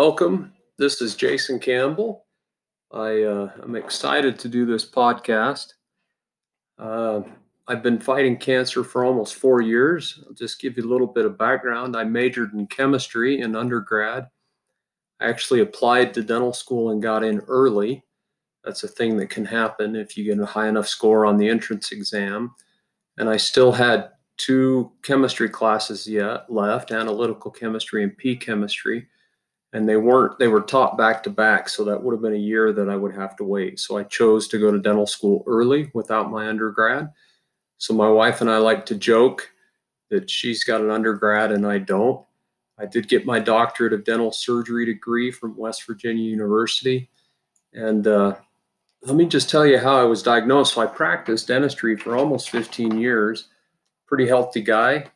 welcome. This is Jason Campbell. I uh, am excited to do this podcast. Uh, I've been fighting cancer for almost four years. I'll just give you a little bit of background. I majored in chemistry in undergrad. I actually applied to dental school and got in early. That's a thing that can happen if you get a high enough score on the entrance exam. And I still had two chemistry classes yet left analytical chemistry and p chemistry and they weren't they were taught back to back so that would have been a year that i would have to wait. So i chose to go to dental school early without my undergrad. So my wife and i like to joke that she's got an undergrad and i don't. I did get my doctorate of dental surgery degree from west virginia university. And uh, let me just tell you how i was diagnosed. So i practiced dentistry for almost 15 years. Pretty healthy guy.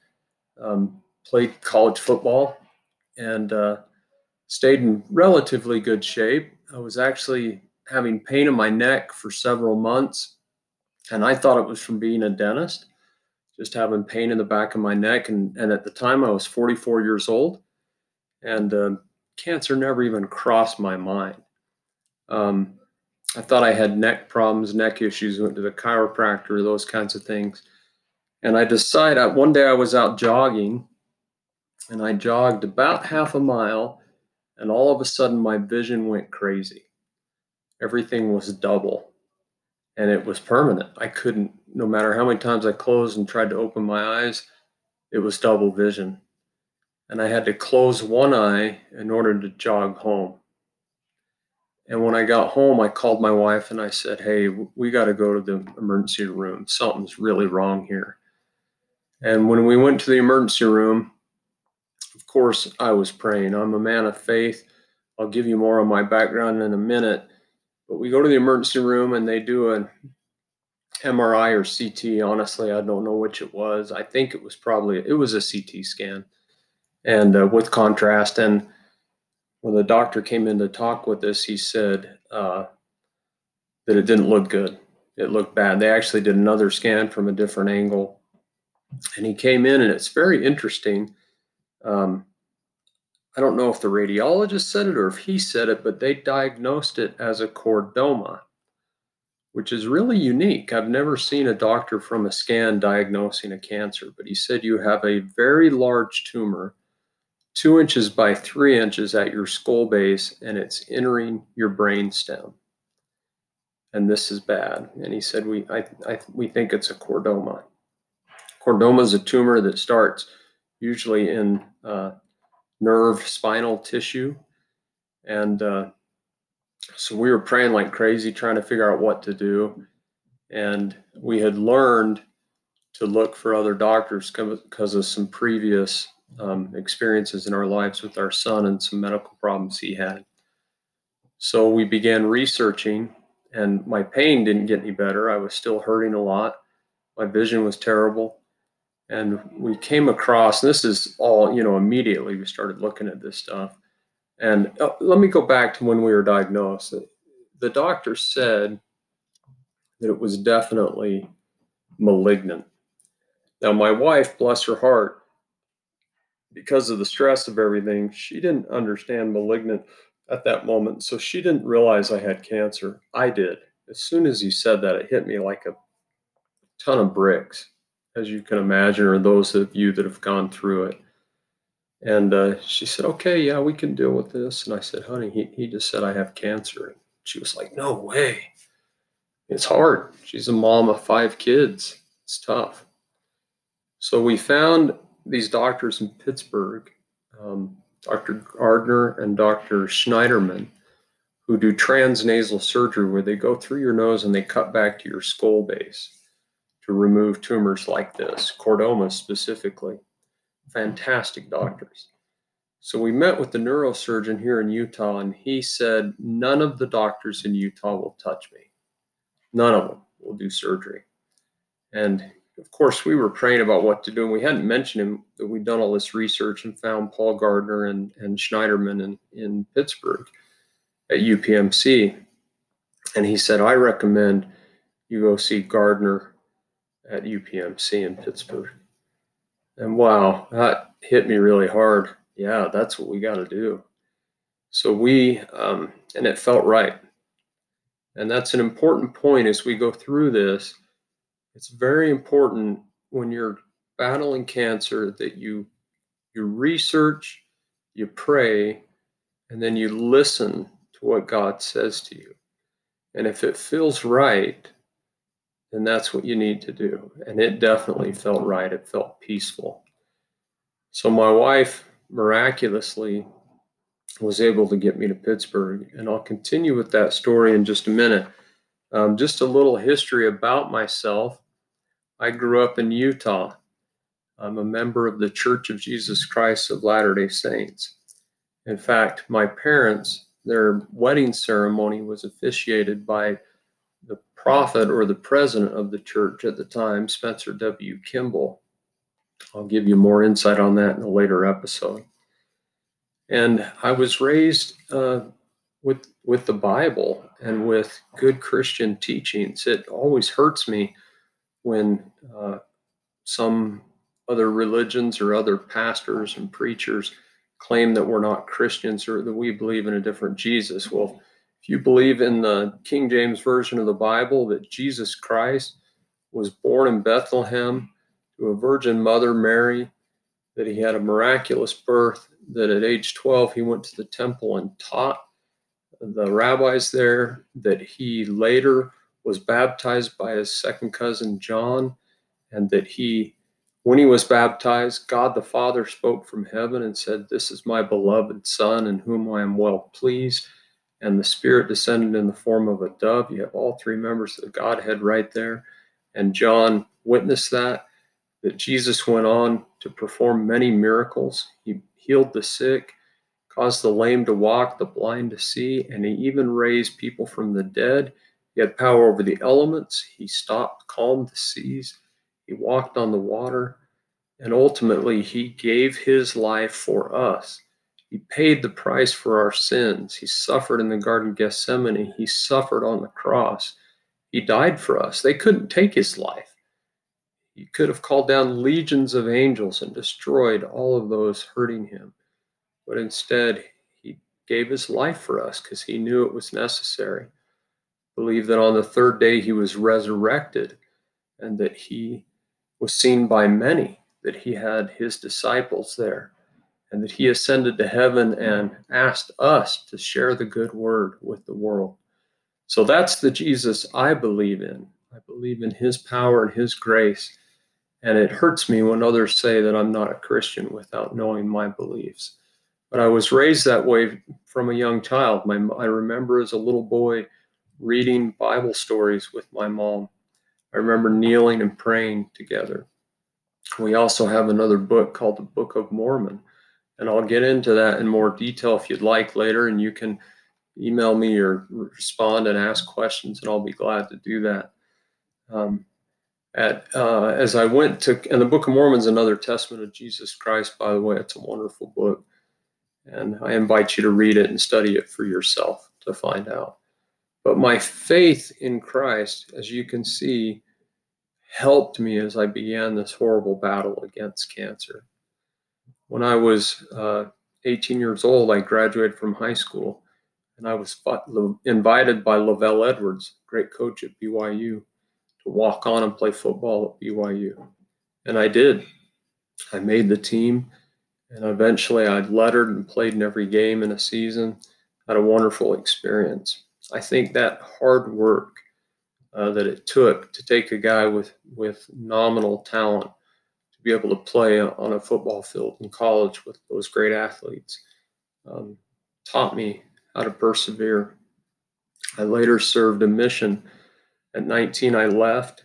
Um, played college football. And uh, stayed in relatively good shape. I was actually having pain in my neck for several months, and I thought it was from being a dentist, just having pain in the back of my neck. And, and at the time, I was 44 years old, and uh, cancer never even crossed my mind. Um, I thought I had neck problems, neck issues, went to the chiropractor, those kinds of things. And I decided one day I was out jogging and I jogged about half a mile, and all of a sudden my vision went crazy. Everything was double and it was permanent. I couldn't, no matter how many times I closed and tried to open my eyes, it was double vision. And I had to close one eye in order to jog home. And when I got home, I called my wife and I said, Hey, we got to go to the emergency room. Something's really wrong here. And when we went to the emergency room, course, I was praying. I'm a man of faith. I'll give you more on my background in a minute. But we go to the emergency room and they do an MRI or CT. Honestly, I don't know which it was. I think it was probably it was a CT scan, and uh, with contrast. And when the doctor came in to talk with us, he said uh, that it didn't look good. It looked bad. They actually did another scan from a different angle, and he came in, and it's very interesting. Um, I don't know if the radiologist said it or if he said it, but they diagnosed it as a chordoma, which is really unique. I've never seen a doctor from a scan diagnosing a cancer, but he said you have a very large tumor, two inches by three inches at your skull base, and it's entering your brain stem. And this is bad. And he said, we, I, I, we think it's a chordoma. Chordoma is a tumor that starts usually in uh, nerve spinal tissue. And uh, so we were praying like crazy, trying to figure out what to do. And we had learned to look for other doctors because of some previous um, experiences in our lives with our son and some medical problems he had. So we began researching, and my pain didn't get any better. I was still hurting a lot. My vision was terrible and we came across this is all you know immediately we started looking at this stuff. And uh, let me go back to when we were diagnosed. The doctor said that it was definitely malignant. Now my wife bless her heart because of the stress of everything she didn't understand malignant at that moment so she didn't realize i had cancer. I did. As soon as he said that it hit me like a ton of bricks as you can imagine, or those of you that have gone through it. And uh, she said, okay, yeah, we can deal with this. And I said, honey, he, he just said I have cancer. She was like, no way. It's hard. She's a mom of five kids. It's tough. So we found these doctors in Pittsburgh, um, Dr. Gardner and Dr. Snyderman, who do transnasal surgery where they go through your nose and they cut back to your skull base to remove tumors like this, chordoma specifically. Fantastic doctors. So we met with the neurosurgeon here in Utah, and he said, None of the doctors in Utah will touch me. None of them will do surgery. And of course, we were praying about what to do, and we hadn't mentioned him that we'd done all this research and found Paul Gardner and, and Snyderman in, in Pittsburgh at UPMC. And he said, I recommend you go see Gardner at UPMC in Pittsburgh. And wow, that hit me really hard. Yeah, that's what we got to do. So we, um, and it felt right. And that's an important point as we go through this. It's very important when you're battling cancer that you you research, you pray, and then you listen to what God says to you. And if it feels right, then that's what you need to do. And it definitely felt right. It felt peaceful. So my wife miraculously was able to get me to Pittsburgh. And I'll continue with that story in just a minute. Um, just a little history about myself. I grew up in Utah. I'm a member of the Church of Jesus Christ of Latter day Saints. In fact, my parents, their wedding ceremony was officiated by the prophet or the president of the church at the time, Spencer W. Kimball. I'll give you more insight on that in a later episode. And I was raised uh, with with the Bible and with good Christian teachings. It always hurts me when uh, some other religions or other pastors and preachers claim that we're not Christians or that we believe in a different Jesus. Well, if you believe in the King James Version of the Bible that Jesus Christ was born in Bethlehem to a Virgin Mother Mary, that he had a miraculous birth, that at age 12 he went to the temple and taught the rabbis there, that he later was baptized by his second cousin John, and that he when he was baptized, God the Father spoke from heaven and said, This is my beloved Son, in whom I am well pleased. And the Spirit descended in the form of a dove. You have all three members of the Godhead right there. And John witnessed that, that Jesus went on to perform many miracles. He healed the sick, caused the lame to walk, the blind to see, and he even raised people from the dead. He had power over the elements. He stopped, calmed the seas. He walked on the water, and ultimately, He gave His life for us. He paid the price for our sins. He suffered in the Garden of Gethsemane. He suffered on the cross. He died for us. They couldn't take His life. He could have called down legions of angels and destroyed all of those hurting Him. But instead, He gave His life for us because He knew it was necessary. Believe that on the third day He was resurrected and that He was seen by many, that he had his disciples there, and that he ascended to heaven and asked us to share the good word with the world. So that's the Jesus I believe in. I believe in his power and his grace. And it hurts me when others say that I'm not a Christian without knowing my beliefs. But I was raised that way from a young child. My, I remember as a little boy reading Bible stories with my mom. I remember kneeling and praying together. We also have another book called the Book of Mormon, and I'll get into that in more detail if you'd like later, and you can email me or respond and ask questions, and I'll be glad to do that. Um, at uh, as I went to, and the Book of Mormon is another testament of Jesus Christ, by the way. It's a wonderful book, and I invite you to read it and study it for yourself to find out. But my faith in Christ, as you can see, helped me as I began this horrible battle against cancer. When I was uh, 18 years old, I graduated from high school and I was invited by LaVell Edwards, great coach at BYU, to walk on and play football at BYU. And I did. I made the team and eventually I lettered and played in every game in a season. Had a wonderful experience. I think that hard work uh, that it took to take a guy with with nominal talent be able to play on a football field in college with those great athletes um, taught me how to persevere. I later served a mission. At 19, I left.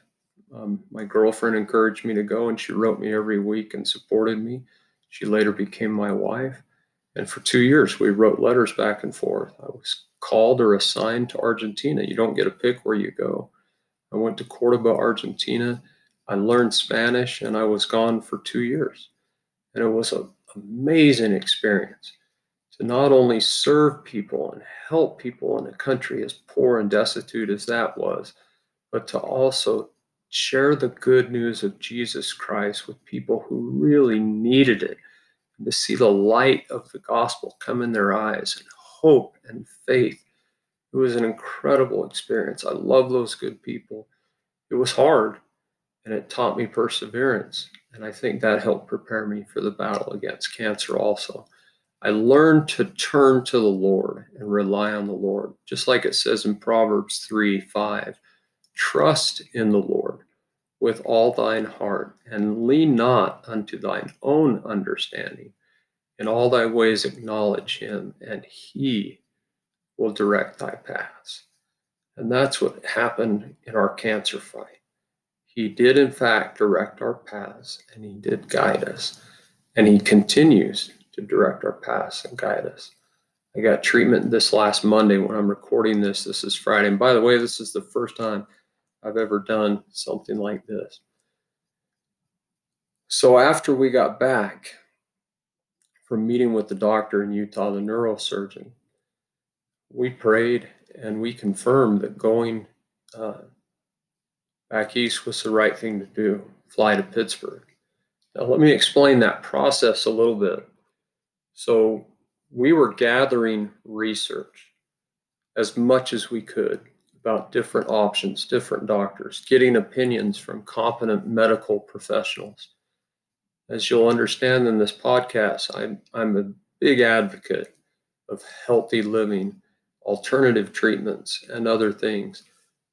Um, my girlfriend encouraged me to go, and she wrote me every week and supported me. She later became my wife. And for two years, we wrote letters back and forth. I was called or assigned to Argentina. You don't get a pick where you go. I went to Cordoba, Argentina. I learned Spanish and I was gone for two years. And it was an amazing experience to not only serve people and help people in a country as poor and destitute as that was, but to also share the good news of Jesus Christ with people who really needed it, and to see the light of the gospel come in their eyes and hope and faith. It was an incredible experience. I love those good people. It was hard and it taught me perseverance. And I think that helped prepare me for the battle against cancer also. I learned to turn to the Lord and rely on the Lord, just like it says in Proverbs 3 5. Trust in the Lord with all thine heart, and lean not unto thine own understanding. In all thy ways acknowledge him, and he will direct thy paths. And that's what happened in our cancer fight. He did, in fact, direct our paths, and he did guide us, and he continues to direct our paths and guide us. I got treatment this last Monday when I'm recording this. This is Friday. And by the way, this is the first time I've ever done something like this. So after we got back from meeting with the doctor in Utah, the neurosurgeon, we prayed and we confirmed that going uh, back east was the right thing to do, fly to Pittsburgh. Now, let me explain that process a little bit. So, we were gathering research as much as we could about different options, different doctors, getting opinions from competent medical professionals. As you'll understand in this podcast, I'm, I'm a big advocate of healthy living, alternative treatments, and other things.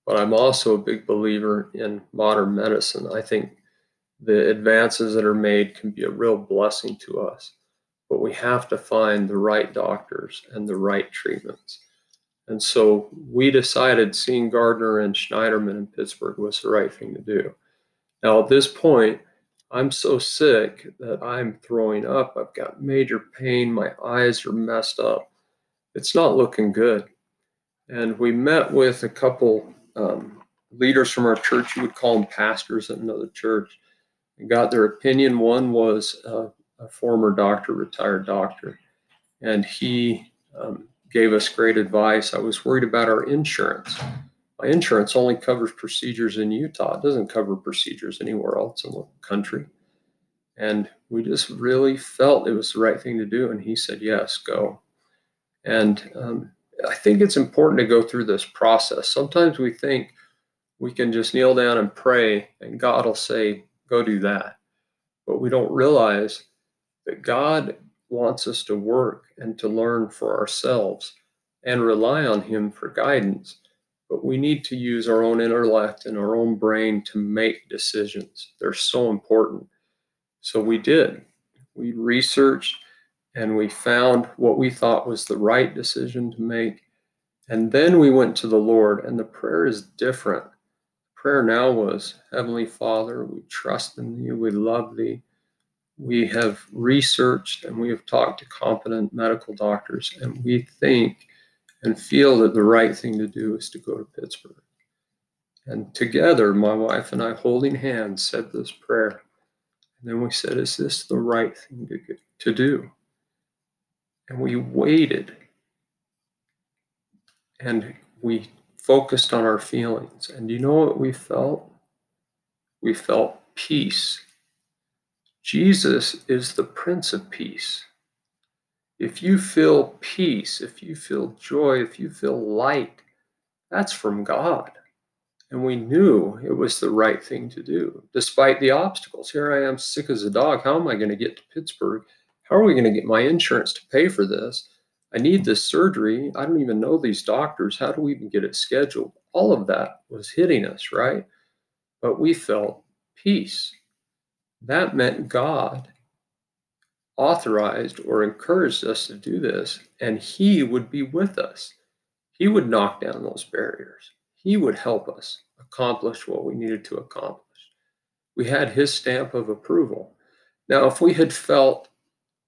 But I'm also a big believer in modern medicine. I think the advances that are made can be a real blessing to us. But we have to find the right doctors and the right treatments. And so we decided seeing Gardner and Snyderman in Pittsburgh was the right thing to do. Now, at this point, I'm so sick that I'm throwing up. I've got major pain. My eyes are messed up. It's not looking good. And we met with a couple um, leaders from our church. You would call them pastors at another church. And got their opinion. One was uh, a former doctor, retired doctor, and he um, gave us great advice. I was worried about our insurance. My insurance only covers procedures in Utah. It doesn't cover procedures anywhere else in the country. And we just really felt it was the right thing to do. And he said, yes, go. And um, I think it's important to go through this process. Sometimes we think we can just kneel down and pray and God will say, go do that. But we don't realize that God wants us to work and to learn for ourselves and rely on Him for guidance. But we need to use our own intellect and our own brain to make decisions. They're so important. So we did. We researched and we found what we thought was the right decision to make. And then we went to the Lord, and the prayer is different. Prayer now was Heavenly Father, we trust in Thee, we love Thee we have researched and we have talked to competent medical doctors, and we think and feel that the right thing to do is to go to Pittsburgh. And together, my wife and I, holding hands, said this prayer. And then we said, Is this the right thing to, to do? And we waited and we focused on our feelings. And you know what we felt? We felt peace Jesus is the Prince of Peace. If you feel peace, if you feel joy, if you feel light, that's from God. And we knew it was the right thing to do, despite the obstacles. Here I am, sick as a dog. How am I going to get to Pittsburgh? How are we going to get my insurance to pay for this? I need this surgery. I don't even know these doctors. How do we even get it scheduled? All of that was hitting us, right? But we felt peace that meant God authorized or encouraged us to do this, and He would be with us. He would knock down those barriers. He would help us accomplish what we needed to accomplish. We had His stamp of approval. Now, if we had felt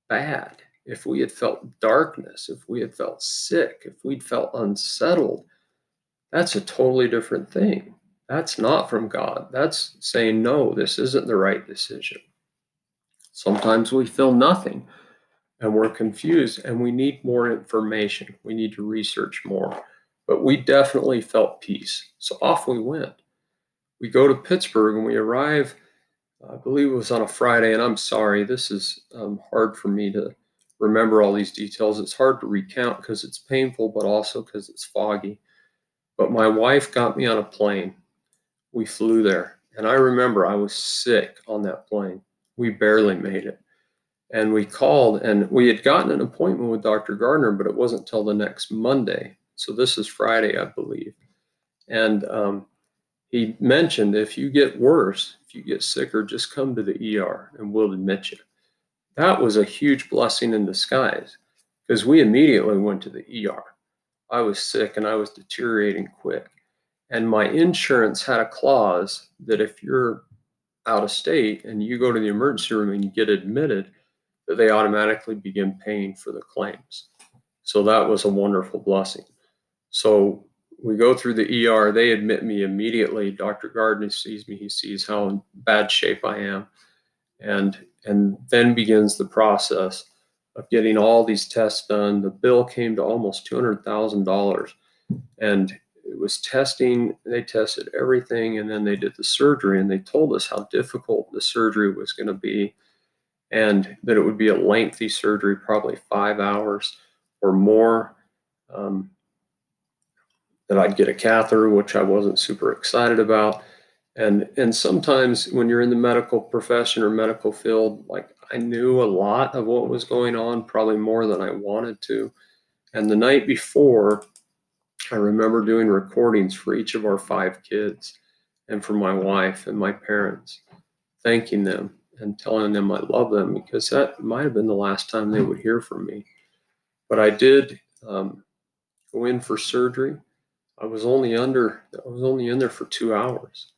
bad, if we had felt darkness, if we had felt sick, if we'd felt unsettled, that's a totally different thing. That's not from God. That's saying, no, this isn't the right decision. Sometimes we feel nothing and we're confused and we need more information. We need to research more. But we definitely felt peace. So off we went. We go to Pittsburgh and we arrive, I believe it was on a Friday, and I'm sorry, this is um, hard for me to remember all these details. It's hard to recount because it's painful, but also because it's foggy. But my wife got me on a plane. We flew there. And I remember I was sick on that plane. We barely made it. And we called and we had gotten an appointment with Dr. Gardner, but it wasn't till the next Monday. So this is Friday, I believe. And um, he mentioned if you get worse, if you get sicker, just come to the ER and we'll admit you. That was a huge blessing in disguise because we immediately went to the ER. I was sick and I was deteriorating quick. And my insurance had a clause that if you're out of state and you go to the emergency room and you get admitted, that they automatically begin paying for the claims. So that was a wonderful blessing. So we go through the ER. They admit me immediately. Dr. Gardner sees me. He sees how in bad shape I am, and and then begins the process of getting all these tests done. The bill came to almost two hundred thousand dollars, and it was testing. They tested everything, and then they did the surgery, and they told us how difficult the surgery was going to be, and that it would be a lengthy surgery, probably five hours or more. Um, that I'd get a catheter, which I wasn't super excited about. And and sometimes when you're in the medical profession or medical field, like I knew a lot of what was going on, probably more than I wanted to. And the night before, I remember doing recordings for each of our five kids and for my wife and my parents, thanking them and telling them I love them because that might have been the last time they would hear from me. But I did um, go in for surgery I was only under, I was only in there for two hours.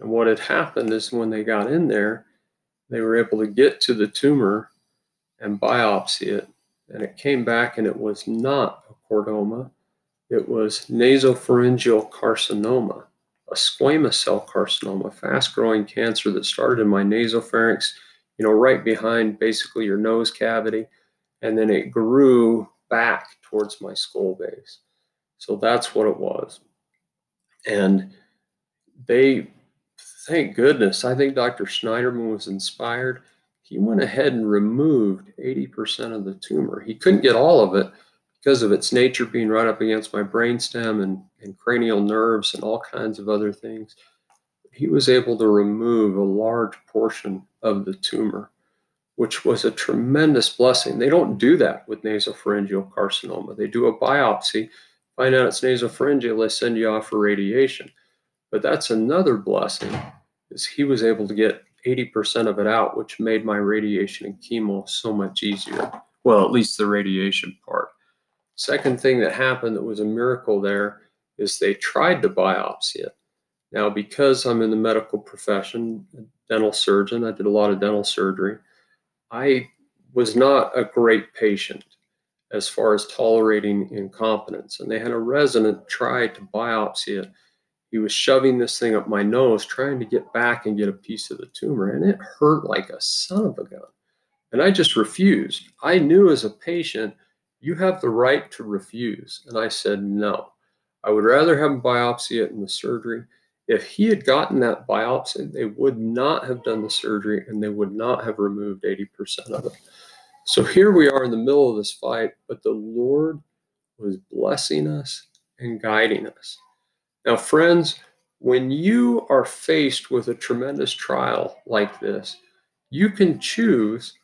And what had happened is when they got in there, they were able to get to the tumor and biopsy it. And it came back and it was not a chordoma. It was nasopharyngeal carcinoma, a squamous cell carcinoma, fast growing cancer that started in my nasopharynx, you know, right behind basically your nose cavity. And then it grew back towards my skull base. So that's what it was. And they, thank goodness, I think Dr. Snyderman was inspired. He went ahead and removed 80% of the tumor. He couldn't get all of it because of its nature being right up against my brainstem and, and cranial nerves and all kinds of other things. He was able to remove a large portion of the tumor, which was a tremendous blessing. They don't do that with nasopharyngeal carcinoma. They do a biopsy find out it's nasopharyngeal, they send you off for radiation. But that's another blessing, is he was able to get 80% of it out, which made my radiation and chemo so much easier. Well, at least the radiation part. Second thing that happened that was a miracle there is they tried to biopsy it. Now, because I'm in the medical profession, dental surgeon, I did a lot of dental surgery, I was not a great patient as far as tolerating incompetence. And they had a resident try to biopsy it. He was shoving this thing up my nose, trying to get back and get a piece of the tumor, and it hurt like a son of a gun. And I just refused. I knew as a patient, you have the right to refuse. And I said, no. I would rather have a biopsy it in the surgery. If he had gotten that biopsy, they would not have done the surgery and they would not have removed 80% of it. So here we are in the middle of this fight, but the Lord was blessing us and guiding us. Now, friends, when you are faced with a tremendous trial like this, you can choose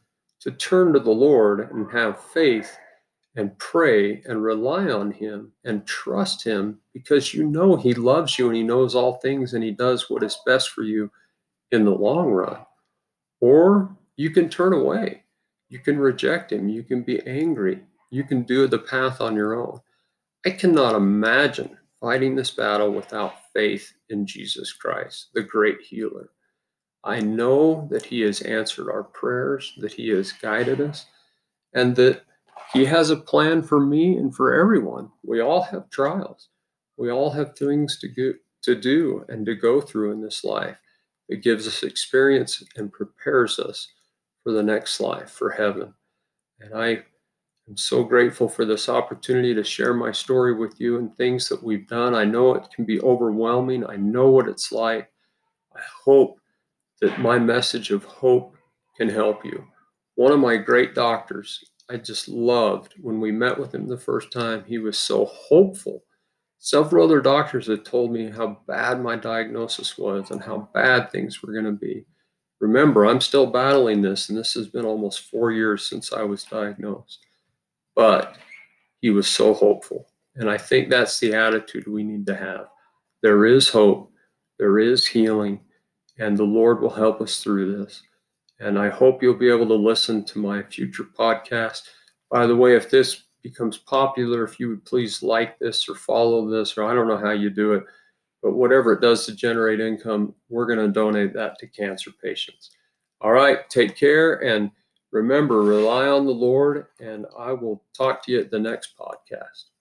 to turn to the Lord and have faith and pray and rely on Him and trust Him because you know He loves you and He knows all things and He does what is best for you in the long run. Or you can turn away you can reject him. You can be angry. You can do the path on your own. I cannot imagine fighting this battle without faith in Jesus Christ, the great healer. I know that He has answered our prayers, that He has guided us, and that He has a plan for me and for everyone. We all have trials. We all have things to, go, to do and to go through in this life. It gives us experience and prepares us for the next life, for heaven. And I am so grateful for this opportunity to share my story with you and things that we've done. I know it can be overwhelming. I know what it's like. I hope that my message of hope can help you. One of my great doctors, I just loved when we met with him the first time. He was so hopeful. Several other doctors had told me how bad my diagnosis was and how bad things were going to be. Remember, I'm still battling this, and this has been almost four years since I was diagnosed. But he was so hopeful. And I think that's the attitude we need to have. There is hope, there is healing, and the Lord will help us through this. And I hope you'll be able to listen to my future podcast. By the way, if this becomes popular, if you would please like this or follow this, or I don't know how you do it, but whatever it does to generate income, we're going to donate that to cancer patients. All right, take care and remember, rely on the Lord, and I will talk to you at the next podcast.